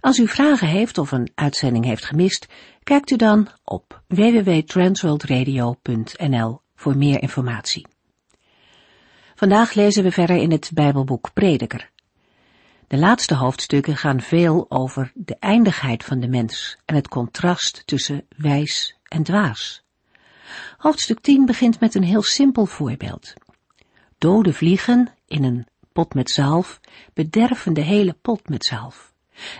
Als u vragen heeft of een uitzending heeft gemist, kijkt u dan op www.transworldradio.nl voor meer informatie. Vandaag lezen we verder in het Bijbelboek Prediker. De laatste hoofdstukken gaan veel over de eindigheid van de mens en het contrast tussen wijs en dwaas. Hoofdstuk 10 begint met een heel simpel voorbeeld. Dode vliegen in een pot met zalf bederven de hele pot met zalf.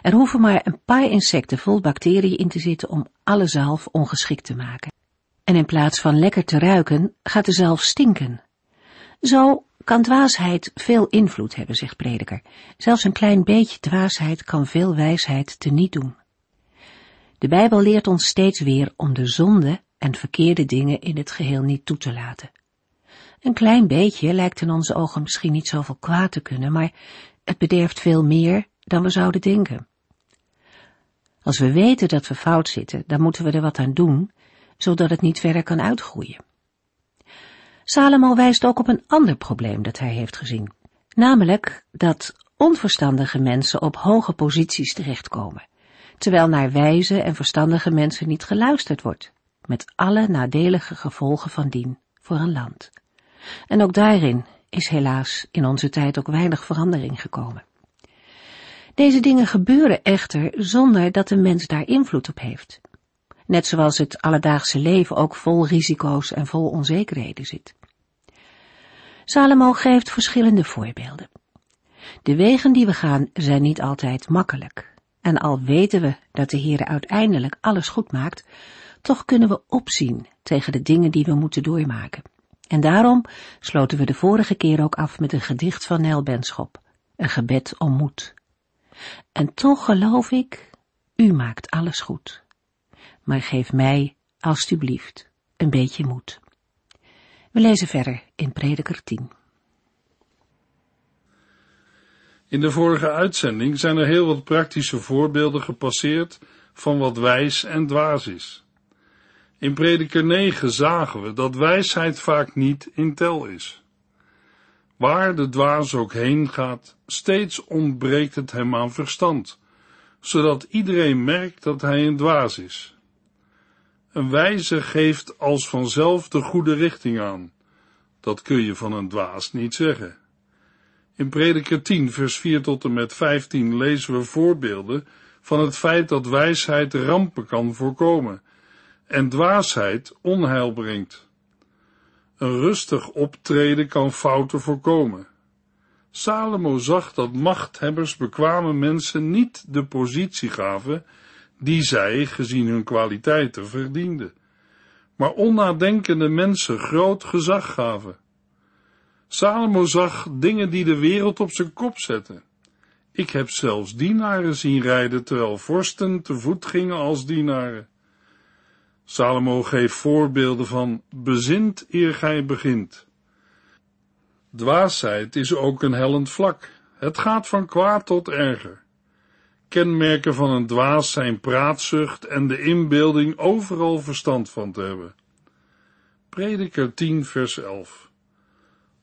Er hoeven maar een paar insecten vol bacteriën in te zitten om alle zalf ongeschikt te maken. En in plaats van lekker te ruiken, gaat de zalf stinken. Zo kan dwaasheid veel invloed hebben, zegt prediker. Zelfs een klein beetje dwaasheid kan veel wijsheid teniet doen. De Bijbel leert ons steeds weer om de zonde en verkeerde dingen in het geheel niet toe te laten. Een klein beetje lijkt in onze ogen misschien niet zoveel kwaad te kunnen, maar het bederft veel meer dan we zouden denken. Als we weten dat we fout zitten, dan moeten we er wat aan doen, zodat het niet verder kan uitgroeien. Salomo wijst ook op een ander probleem dat hij heeft gezien, namelijk dat onverstandige mensen op hoge posities terechtkomen, terwijl naar wijze en verstandige mensen niet geluisterd wordt, met alle nadelige gevolgen van dien voor een land. En ook daarin is helaas in onze tijd ook weinig verandering gekomen. Deze dingen gebeuren echter zonder dat de mens daar invloed op heeft. Net zoals het alledaagse leven ook vol risico's en vol onzekerheden zit. Salomo geeft verschillende voorbeelden. De wegen die we gaan zijn niet altijd makkelijk. En al weten we dat de Heer uiteindelijk alles goed maakt, toch kunnen we opzien tegen de dingen die we moeten doormaken. En daarom sloten we de vorige keer ook af met een gedicht van Nel Benschop, een gebed om moed. En toch geloof ik, u maakt alles goed. Maar geef mij, alstublieft, een beetje moed. We lezen verder in Prediker 10. In de vorige uitzending zijn er heel wat praktische voorbeelden gepasseerd van wat wijs en dwaas is. In Prediker 9 zagen we dat wijsheid vaak niet in tel is. Waar de dwaas ook heen gaat, steeds ontbreekt het hem aan verstand, zodat iedereen merkt dat hij een dwaas is. Een wijze geeft als vanzelf de goede richting aan. Dat kun je van een dwaas niet zeggen. In Prediker 10, vers 4 tot en met 15 lezen we voorbeelden van het feit dat wijsheid rampen kan voorkomen en dwaasheid onheil brengt. Een rustig optreden kan fouten voorkomen. Salomo zag dat machthebbers bekwame mensen niet de positie gaven die zij, gezien hun kwaliteiten, verdienden, maar onnadenkende mensen groot gezag gaven. Salomo zag dingen die de wereld op zijn kop zetten. Ik heb zelfs dienaren zien rijden terwijl vorsten te voet gingen als dienaren. Salomo geeft voorbeelden van bezint eer gij begint. Dwaasheid is ook een hellend vlak. Het gaat van kwaad tot erger. Kenmerken van een dwaas zijn praatzucht en de inbeelding overal verstand van te hebben. Prediker 10 vers 11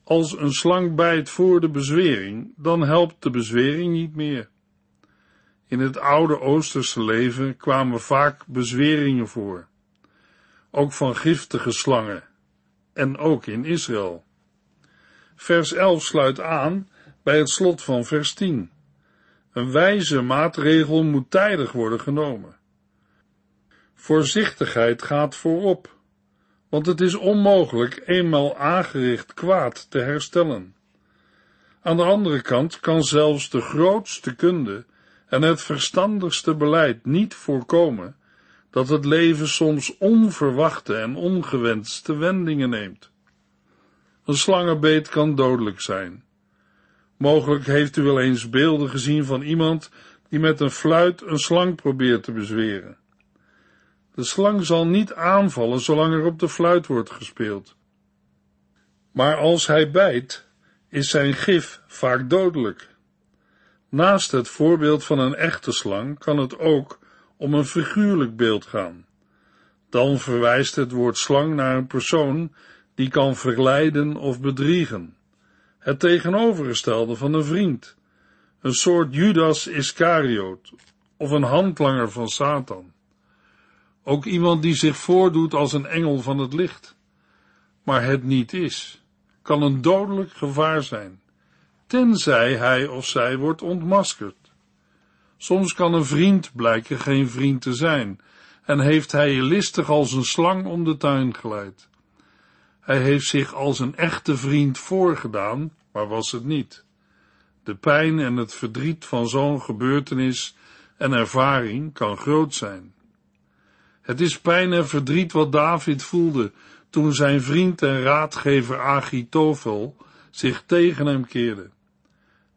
Als een slang bijt voor de bezwering, dan helpt de bezwering niet meer. In het oude Oosterse leven kwamen vaak bezweringen voor ook van giftige slangen, en ook in Israël. Vers 11 sluit aan bij het slot van vers 10. Een wijze maatregel moet tijdig worden genomen. Voorzichtigheid gaat voorop, want het is onmogelijk eenmaal aangericht kwaad te herstellen. Aan de andere kant kan zelfs de grootste kunde en het verstandigste beleid niet voorkomen dat het leven soms onverwachte en ongewenste wendingen neemt. Een slangenbeet kan dodelijk zijn. Mogelijk heeft u wel eens beelden gezien van iemand die met een fluit een slang probeert te bezweren. De slang zal niet aanvallen zolang er op de fluit wordt gespeeld. Maar als hij bijt, is zijn gif vaak dodelijk. Naast het voorbeeld van een echte slang kan het ook om een figuurlijk beeld gaan. Dan verwijst het woord slang naar een persoon die kan verleiden of bedriegen. Het tegenovergestelde van een vriend, een soort Judas Iscariot of een handlanger van Satan. Ook iemand die zich voordoet als een engel van het licht, maar het niet is, kan een dodelijk gevaar zijn, tenzij hij of zij wordt ontmaskerd. Soms kan een vriend blijken geen vriend te zijn, en heeft hij je listig als een slang om de tuin geleid. Hij heeft zich als een echte vriend voorgedaan, maar was het niet. De pijn en het verdriet van zo'n gebeurtenis en ervaring kan groot zijn. Het is pijn en verdriet wat David voelde toen zijn vriend en raadgever Agitofel zich tegen hem keerde.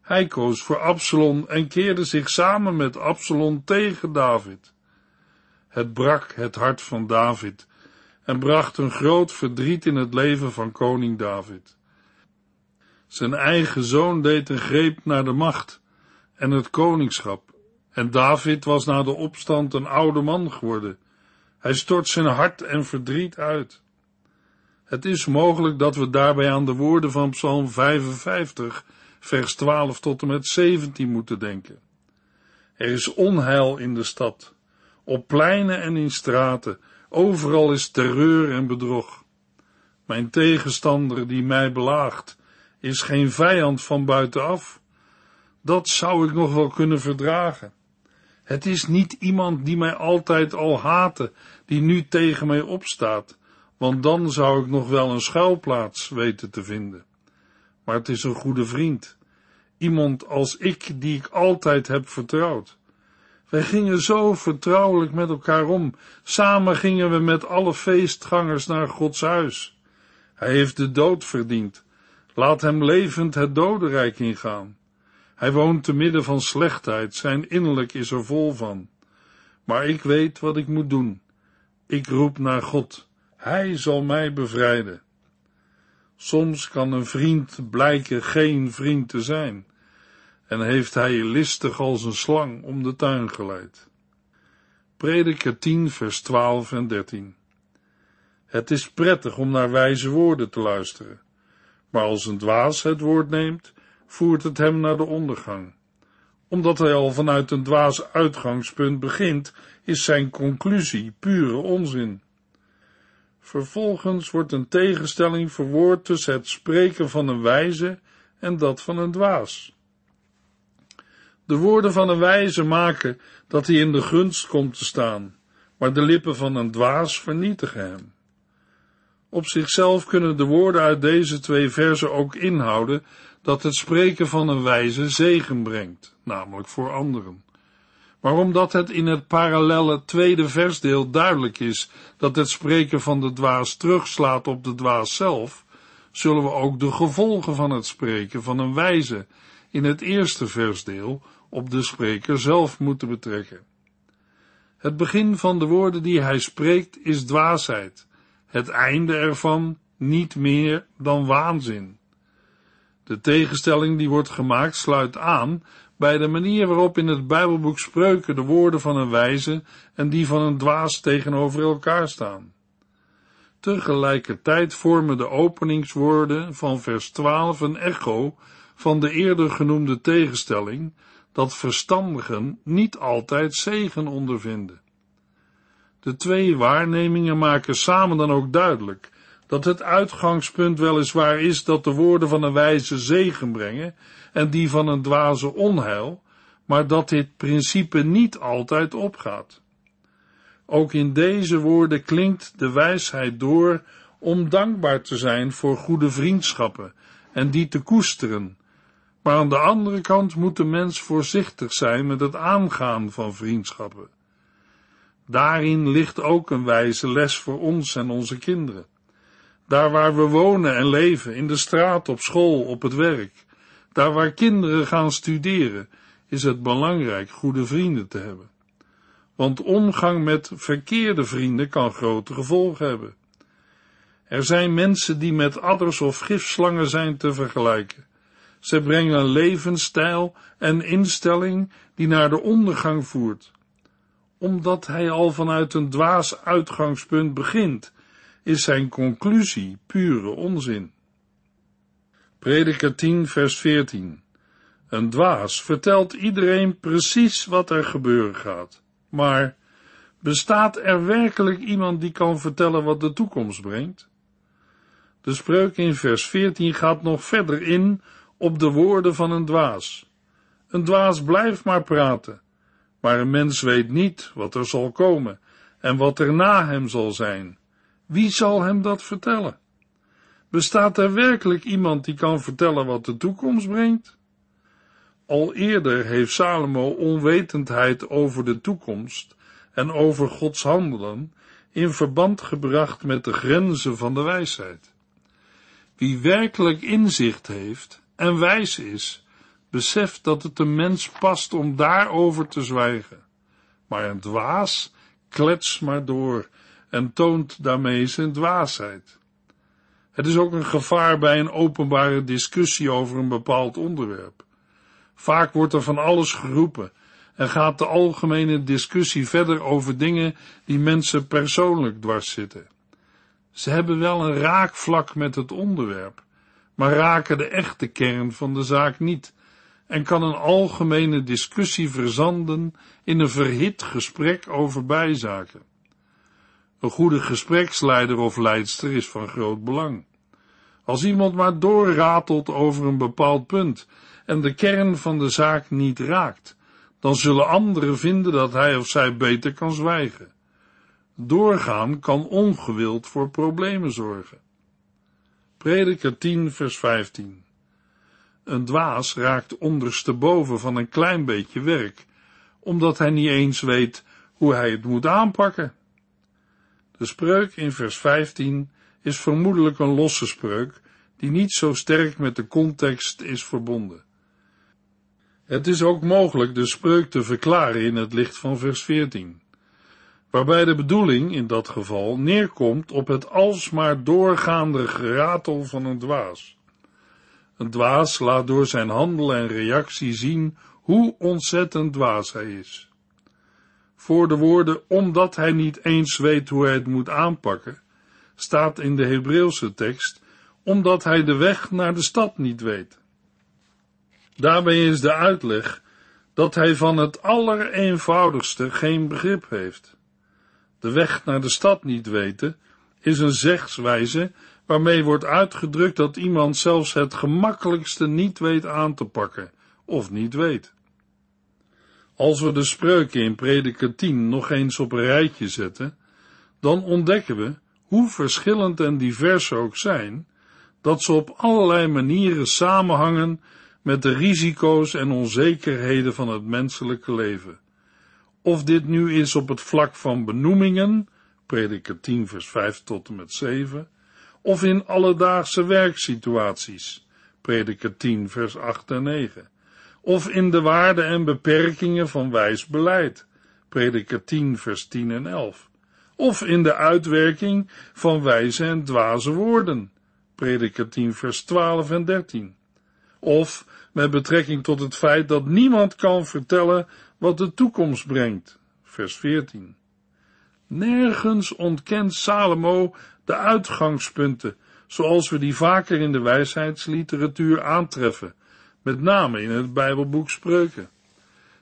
Hij koos voor Absalom en keerde zich samen met Absalom tegen David. Het brak het hart van David en bracht een groot verdriet in het leven van koning David. Zijn eigen zoon deed een greep naar de macht en het koningschap, en David was na de opstand een oude man geworden. Hij stort zijn hart en verdriet uit. Het is mogelijk dat we daarbij aan de woorden van Psalm 55, vers 12 tot en met 17 moeten denken. Er is onheil in de stad, op pleinen en in straten, overal is terreur en bedrog. Mijn tegenstander die mij belaagt, is geen vijand van buitenaf. Dat zou ik nog wel kunnen verdragen. Het is niet iemand die mij altijd al haatte, die nu tegen mij opstaat, want dan zou ik nog wel een schuilplaats weten te vinden. Maar het is een goede vriend, iemand als ik die ik altijd heb vertrouwd. Wij gingen zo vertrouwelijk met elkaar om. Samen gingen we met alle feestgangers naar Gods huis. Hij heeft de dood verdiend. Laat hem levend het dodenrijk ingaan. Hij woont te midden van slechtheid, zijn innerlijk is er vol van. Maar ik weet wat ik moet doen. Ik roep naar God. Hij zal mij bevrijden. Soms kan een vriend blijken geen vriend te zijn en heeft hij je listig als een slang om de tuin geleid. Prediker 10 vers 12 en 13 Het is prettig om naar wijze woorden te luisteren, maar als een dwaas het woord neemt, voert het hem naar de ondergang. Omdat hij al vanuit een dwaas uitgangspunt begint, is zijn conclusie pure onzin. Vervolgens wordt een tegenstelling verwoord tussen het spreken van een wijze en dat van een dwaas. De woorden van een wijze maken dat hij in de gunst komt te staan, maar de lippen van een dwaas vernietigen hem. Op zichzelf kunnen de woorden uit deze twee versen ook inhouden dat het spreken van een wijze zegen brengt, namelijk voor anderen. Maar omdat het in het parallelle tweede versdeel duidelijk is dat het spreken van de dwaas terugslaat op de dwaas zelf, zullen we ook de gevolgen van het spreken van een wijze in het eerste versdeel op de spreker zelf moeten betrekken. Het begin van de woorden die hij spreekt is dwaasheid, het einde ervan niet meer dan waanzin. De tegenstelling die wordt gemaakt sluit aan bij de manier waarop in het Bijbelboek Spreuken de woorden van een wijze en die van een dwaas tegenover elkaar staan. Tegelijkertijd vormen de openingswoorden van vers 12 een echo van de eerder genoemde tegenstelling dat verstandigen niet altijd zegen ondervinden. De twee waarnemingen maken samen dan ook duidelijk dat het uitgangspunt weliswaar is dat de woorden van een wijze zegen brengen en die van een dwaze onheil, maar dat dit principe niet altijd opgaat. Ook in deze woorden klinkt de wijsheid door om dankbaar te zijn voor goede vriendschappen en die te koesteren, maar aan de andere kant moet de mens voorzichtig zijn met het aangaan van vriendschappen. Daarin ligt ook een wijze les voor ons en onze kinderen. Daar waar we wonen en leven, in de straat, op school, op het werk, daar waar kinderen gaan studeren, is het belangrijk goede vrienden te hebben. want omgang met verkeerde vrienden kan grote gevolgen hebben. Er zijn mensen die met adders of gifslangen zijn te vergelijken. Ze brengen een levensstijl en instelling die naar de ondergang voert. Omdat hij al vanuit een dwaas uitgangspunt begint, is zijn conclusie pure onzin. Prediker 10 vers 14 Een dwaas vertelt iedereen precies wat er gebeuren gaat. Maar bestaat er werkelijk iemand die kan vertellen wat de toekomst brengt? De spreuk in vers 14 gaat nog verder in op de woorden van een dwaas. Een dwaas blijft maar praten, maar een mens weet niet wat er zal komen en wat er na hem zal zijn. Wie zal hem dat vertellen? Bestaat er werkelijk iemand die kan vertellen wat de toekomst brengt? Al eerder heeft Salomo onwetendheid over de toekomst en over Gods handelen in verband gebracht met de grenzen van de wijsheid. Wie werkelijk inzicht heeft en wijs is, beseft dat het een mens past om daarover te zwijgen. Maar een dwaas klets maar door en toont daarmee zijn dwaasheid. Het is ook een gevaar bij een openbare discussie over een bepaald onderwerp. Vaak wordt er van alles geroepen en gaat de algemene discussie verder over dingen die mensen persoonlijk dwars zitten. Ze hebben wel een raakvlak met het onderwerp, maar raken de echte kern van de zaak niet en kan een algemene discussie verzanden in een verhit gesprek over bijzaken. Een goede gespreksleider of leidster is van groot belang. Als iemand maar doorratelt over een bepaald punt en de kern van de zaak niet raakt, dan zullen anderen vinden dat hij of zij beter kan zwijgen. Doorgaan kan ongewild voor problemen zorgen. Prediker 10 vers 15 Een dwaas raakt ondersteboven van een klein beetje werk, omdat hij niet eens weet hoe hij het moet aanpakken. De spreuk in vers 15 is vermoedelijk een losse spreuk, die niet zo sterk met de context is verbonden. Het is ook mogelijk de spreuk te verklaren in het licht van vers 14, waarbij de bedoeling in dat geval neerkomt op het alsmaar doorgaande geratel van een dwaas. Een dwaas laat door zijn handel en reactie zien hoe ontzettend dwaas hij is. Voor de woorden omdat hij niet eens weet hoe hij het moet aanpakken, staat in de Hebreeuwse tekst omdat hij de weg naar de stad niet weet. Daarbij is de uitleg dat hij van het allereenvoudigste geen begrip heeft. De weg naar de stad niet weten is een zegswijze waarmee wordt uitgedrukt dat iemand zelfs het gemakkelijkste niet weet aan te pakken of niet weet. Als we de spreuken in Prediker 10 nog eens op een rijtje zetten, dan ontdekken we, hoe verschillend en divers ze ook zijn, dat ze op allerlei manieren samenhangen met de risico's en onzekerheden van het menselijke leven. Of dit nu is op het vlak van benoemingen, prediker 10 vers 5 tot en met 7, of in alledaagse werksituaties, prediker 10 vers 8 en 9, of in de waarden en beperkingen van wijs beleid, prediker 10 vers 10 en 11, of in de uitwerking van wijze en dwaze woorden, prediker 10 vers 12 en 13, of met betrekking tot het feit dat niemand kan vertellen wat de toekomst brengt. Vers 14. Nergens ontkent Salomo de uitgangspunten, zoals we die vaker in de wijsheidsliteratuur aantreffen, met name in het Bijbelboek Spreuken.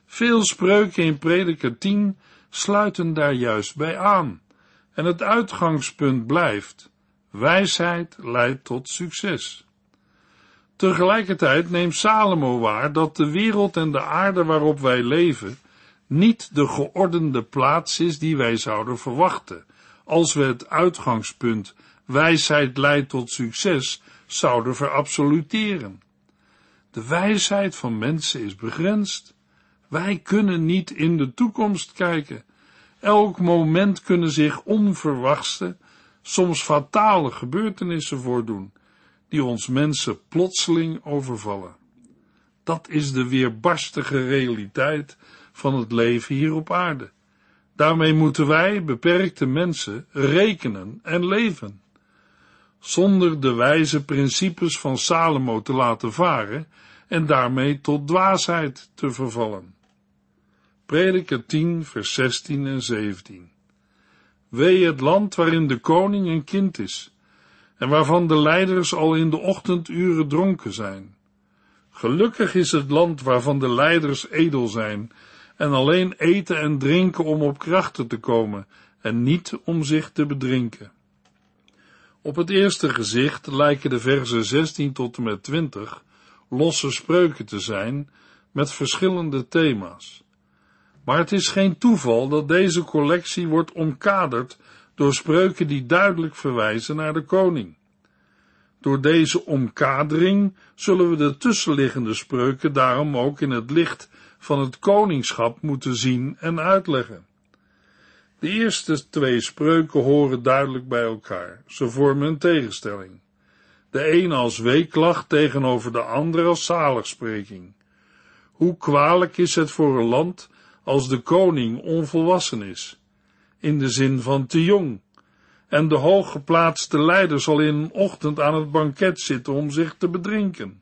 Veel spreuken in Prediker 10 sluiten daar juist bij aan, en het uitgangspunt blijft: wijsheid leidt tot succes. Tegelijkertijd neemt Salomo waar dat de wereld en de aarde waarop wij leven niet de geordende plaats is die wij zouden verwachten, als we het uitgangspunt wijsheid leidt tot succes zouden verabsoluteren. De wijsheid van mensen is begrensd. Wij kunnen niet in de toekomst kijken. Elk moment kunnen zich onverwachte, soms fatale gebeurtenissen voordoen die ons mensen plotseling overvallen. Dat is de weerbarstige realiteit van het leven hier op aarde. Daarmee moeten wij, beperkte mensen, rekenen en leven. Zonder de wijze principes van Salomo te laten varen en daarmee tot dwaasheid te vervallen. Prediker 10, vers 16 en 17. Wee het land waarin de koning een kind is, en waarvan de leiders al in de ochtenduren dronken zijn. Gelukkig is het land waarvan de leiders edel zijn, en alleen eten en drinken om op krachten te komen, en niet om zich te bedrinken. Op het eerste gezicht lijken de versen 16 tot en met 20 losse spreuken te zijn met verschillende thema's. Maar het is geen toeval dat deze collectie wordt omkaderd door spreuken die duidelijk verwijzen naar de koning. Door deze omkadering zullen we de tussenliggende spreuken daarom ook in het licht van het koningschap moeten zien en uitleggen. De eerste twee spreuken horen duidelijk bij elkaar. Ze vormen een tegenstelling. De ene als weeklacht tegenover de andere als zaligspreking. Hoe kwalijk is het voor een land als de koning onvolwassen is, in de zin van te jong, en de hooggeplaatste leider zal in een ochtend aan het banket zitten om zich te bedrinken.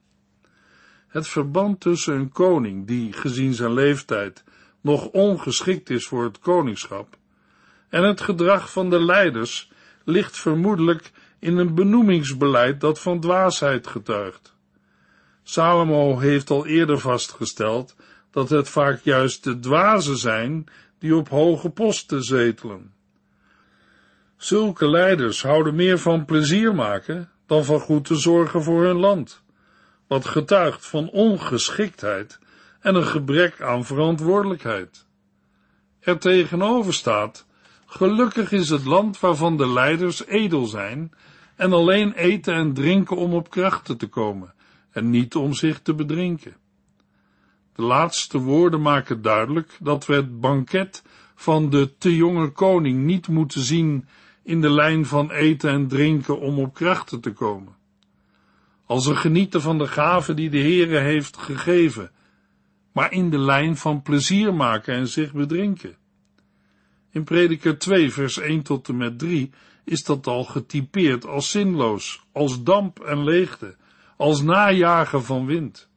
Het verband tussen een koning, die gezien zijn leeftijd nog ongeschikt is voor het koningschap, en het gedrag van de leiders ligt vermoedelijk in een benoemingsbeleid dat van dwaasheid getuigt. Salomo heeft al eerder vastgesteld dat het vaak juist de dwazen zijn die op hoge posten zetelen. Zulke leiders houden meer van plezier maken dan van goed te zorgen voor hun land, wat getuigt van ongeschiktheid en een gebrek aan verantwoordelijkheid. Er tegenover staat, gelukkig is het land waarvan de leiders edel zijn en alleen eten en drinken om op krachten te komen en niet om zich te bedrinken. De laatste woorden maken duidelijk dat we het banket van de te jonge koning niet moeten zien in de lijn van eten en drinken om op krachten te komen. Als een genieten van de gaven die de Heere heeft gegeven, maar in de lijn van plezier maken en zich bedrinken. In prediker 2 vers 1 tot en met 3 is dat al getypeerd als zinloos, als damp en leegte, als najagen van wind.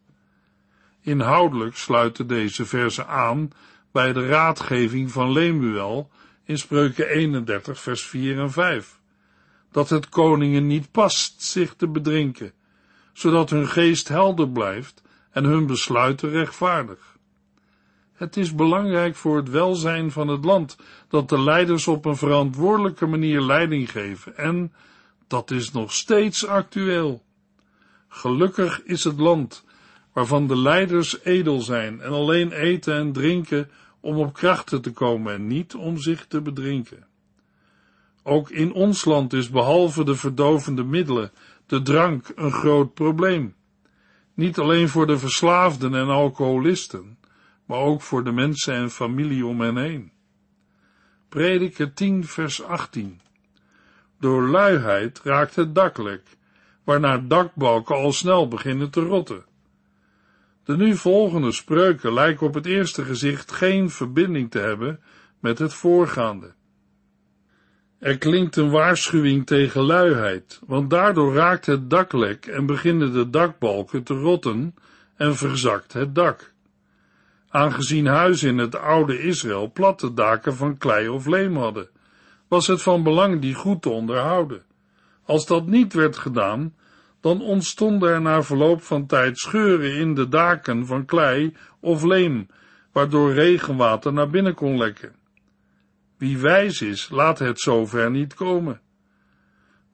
Inhoudelijk sluiten deze versen aan bij de raadgeving van Lemuel in Spreuken 31 vers 4 en 5, dat het koningen niet past zich te bedrinken, zodat hun geest helder blijft en hun besluiten rechtvaardig. Het is belangrijk voor het welzijn van het land dat de leiders op een verantwoordelijke manier leiding geven en dat is nog steeds actueel. Gelukkig is het land waarvan de leiders edel zijn en alleen eten en drinken om op krachten te komen en niet om zich te bedrinken. Ook in ons land is behalve de verdovende middelen de drank een groot probleem. Niet alleen voor de verslaafden en alcoholisten, maar ook voor de mensen en familie om hen heen. Prediker 10 vers 18 Door luiheid raakt het dak lek, waarna dakbalken al snel beginnen te rotten. De nu volgende spreuken lijken op het eerste gezicht geen verbinding te hebben met het voorgaande. Er klinkt een waarschuwing tegen luiheid, want daardoor raakt het dak lek en beginnen de dakbalken te rotten en verzakt het dak. Aangezien huizen in het oude Israël platte daken van klei of leem hadden, was het van belang die goed te onderhouden. Als dat niet werd gedaan, dan ontstonden er na verloop van tijd scheuren in de daken van klei of leem, waardoor regenwater naar binnen kon lekken. Wie wijs is, laat het zover niet komen.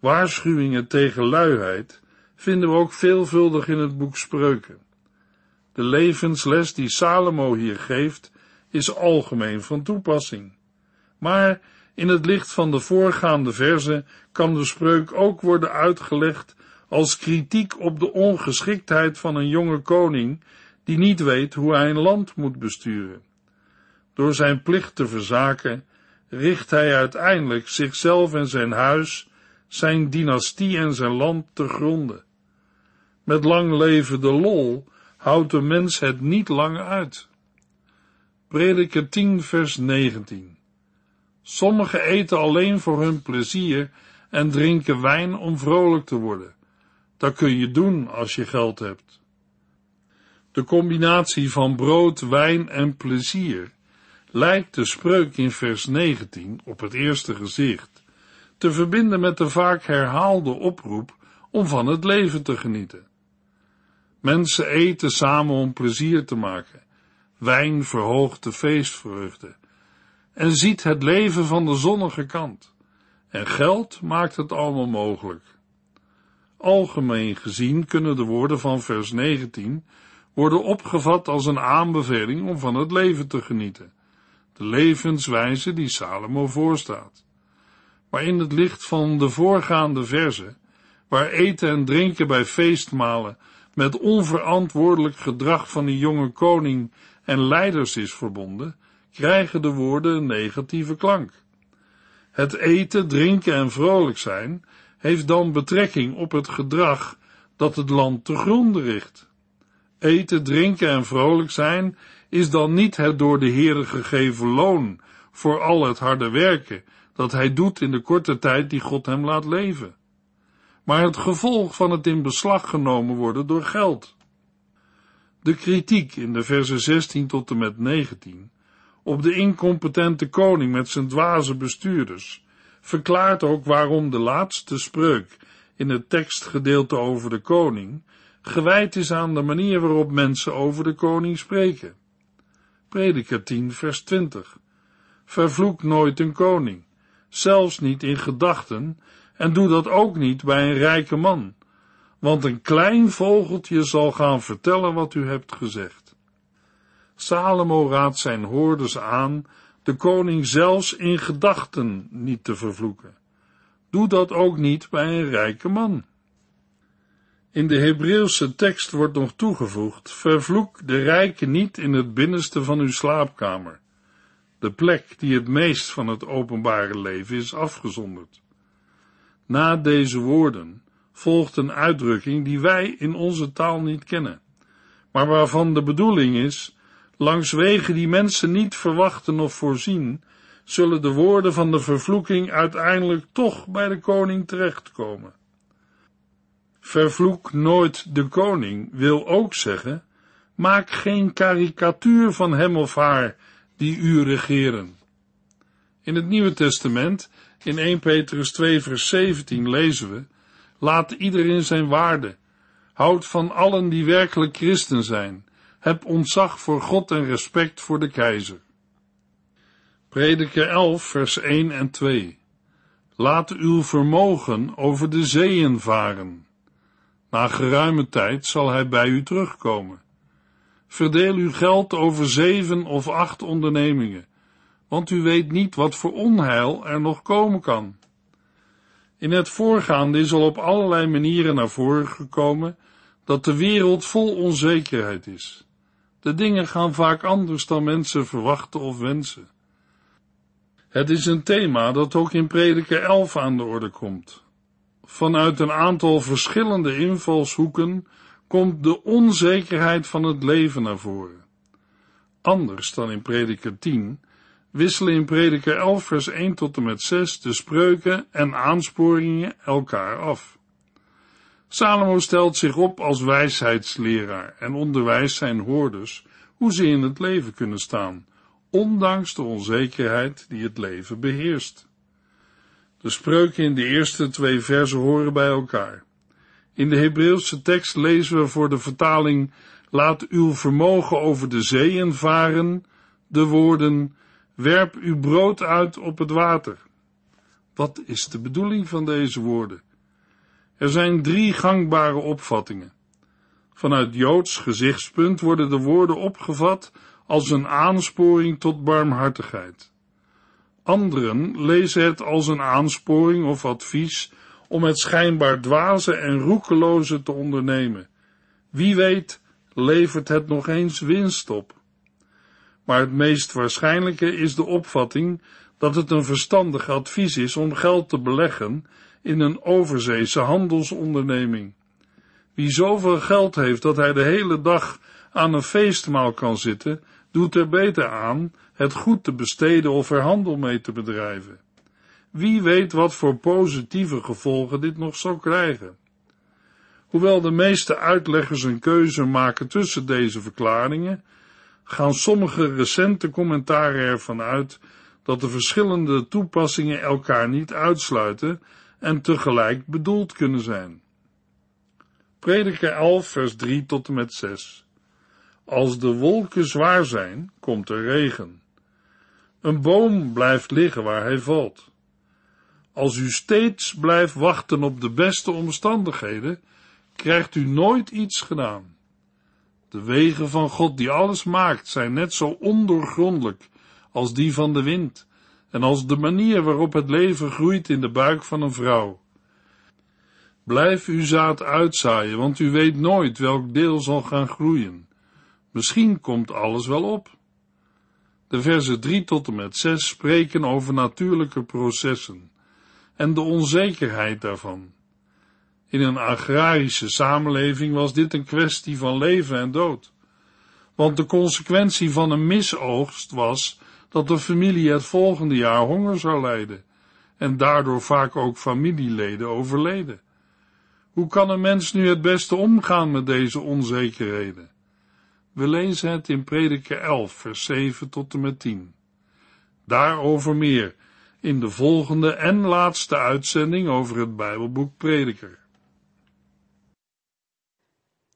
Waarschuwingen tegen luiheid vinden we ook veelvuldig in het boek Spreuken. De levensles die Salomo hier geeft, is algemeen van toepassing. Maar in het licht van de voorgaande verzen kan de spreuk ook worden uitgelegd als kritiek op de ongeschiktheid van een jonge koning die niet weet hoe hij een land moet besturen. Door zijn plicht te verzaken richt hij uiteindelijk zichzelf en zijn huis, zijn dynastie en zijn land te gronden. Met lang leven de lol houdt de mens het niet lang uit. Prediker 10 vers 19 Sommigen eten alleen voor hun plezier en drinken wijn om vrolijk te worden. Dat kun je doen als je geld hebt. De combinatie van brood, wijn en plezier lijkt de spreuk in vers 19 op het eerste gezicht te verbinden met de vaak herhaalde oproep om van het leven te genieten. Mensen eten samen om plezier te maken. Wijn verhoogt de feestvreugde en ziet het leven van de zonnige kant. En geld maakt het allemaal mogelijk. Algemeen gezien kunnen de woorden van vers 19 worden opgevat als een aanbeveling om van het leven te genieten, de levenswijze die Salomo voorstaat. Maar in het licht van de voorgaande verse, waar eten en drinken bij feestmalen met onverantwoordelijk gedrag van een jonge koning en leiders is verbonden, krijgen de woorden een negatieve klank. Het eten, drinken en vrolijk zijn heeft dan betrekking op het gedrag dat het land te gronden richt. Eten, drinken en vrolijk zijn is dan niet het door de Heere gegeven loon voor al het harde werken dat hij doet in de korte tijd die God hem laat leven, maar het gevolg van het in beslag genomen worden door geld. De kritiek in de versen 16 tot en met 19 op de incompetente koning met zijn dwaze bestuurders verklaart ook waarom de laatste spreuk in het tekstgedeelte over de koning gewijd is aan de manier waarop mensen over de koning spreken. Prediker 10 vers 20 Vervloek nooit een koning, zelfs niet in gedachten, en doe dat ook niet bij een rijke man, want een klein vogeltje zal gaan vertellen wat u hebt gezegd. Salomo raadt zijn hoorders aan de koning zelfs in gedachten niet te vervloeken. Doe dat ook niet bij een rijke man. In de Hebreeuwse tekst wordt nog toegevoegd: vervloek de rijke niet in het binnenste van uw slaapkamer, de plek die het meest van het openbare leven is afgezonderd. Na deze woorden volgt een uitdrukking die wij in onze taal niet kennen, maar waarvan de bedoeling is, langs wegen die mensen niet verwachten of voorzien, zullen de woorden van de vervloeking uiteindelijk toch bij de koning terechtkomen. Vervloek nooit de koning wil ook zeggen, maak geen karikatuur van hem of haar die u regeren. In het Nieuwe Testament, in 1 Petrus 2 vers 17 lezen we, laat iedereen zijn waarde, houd van allen die werkelijk christen zijn, heb ontzag voor God en respect voor de keizer. Prediker 11 vers 1 en 2 Laat uw vermogen over de zeeën varen. Na geruime tijd zal hij bij u terugkomen. Verdeel uw geld over zeven of acht ondernemingen, want u weet niet wat voor onheil er nog komen kan. In het voorgaande is al op allerlei manieren naar voren gekomen dat de wereld vol onzekerheid is. De dingen gaan vaak anders dan mensen verwachten of wensen. Het is een thema dat ook in Prediker 11 aan de orde komt. Vanuit een aantal verschillende invalshoeken komt de onzekerheid van het leven naar voren. Anders dan in Prediker 10 wisselen in Prediker 11 vers 1 tot en met 6 de spreuken en aansporingen elkaar af. Salomo stelt zich op als wijsheidsleraar en onderwijst zijn hoorders hoe ze in het leven kunnen staan, ondanks de onzekerheid die het leven beheerst. De spreuken in de eerste twee versen horen bij elkaar. In de Hebreeuwse tekst lezen we voor de vertaling Laat uw vermogen over de zeeën varen, de woorden Werp uw brood uit op het water. Wat is de bedoeling van deze woorden? Er zijn drie gangbare opvattingen. Vanuit Joods gezichtspunt worden de woorden opgevat als een aansporing tot barmhartigheid. Anderen lezen het als een aansporing of advies om het schijnbaar dwaze en roekeloze te ondernemen. Wie weet levert het nog eens winst op. Maar het meest waarschijnlijke is de opvatting dat het een verstandig advies is om geld te beleggen in een overzeese handelsonderneming. Wie zoveel geld heeft dat hij de hele dag aan een feestmaal kan zitten, doet er beter aan het goed te besteden of er handel mee te bedrijven. Wie weet wat voor positieve gevolgen dit nog zal krijgen. Hoewel de meeste uitleggers een keuze maken tussen deze verklaringen, gaan sommige recente commentaren ervan uit dat de verschillende toepassingen elkaar niet uitsluiten en tegelijk bedoeld kunnen zijn. Prediker 11, vers 3 tot en met 6. Als de wolken zwaar zijn, komt er regen. Een boom blijft liggen waar hij valt. Als u steeds blijft wachten op de beste omstandigheden, krijgt u nooit iets gedaan. De wegen van God die alles maakt zijn net zo ondoorgrondelijk als die van de wind en als de manier waarop het leven groeit in de buik van een vrouw. Blijf uw zaad uitzaaien, want u weet nooit welk deel zal gaan groeien. Misschien komt alles wel op. De versen 3 tot en met 6 spreken over natuurlijke processen en de onzekerheid daarvan. In een agrarische samenleving was dit een kwestie van leven en dood. Want de consequentie van een misoogst was dat de familie het volgende jaar honger zou lijden en daardoor vaak ook familieleden overleden. Hoe kan een mens nu het beste omgaan met deze onzekerheden? We lezen het in Prediker 11, vers 7 tot en met 10. Daarover meer in de volgende en laatste uitzending over het Bijbelboek Prediker.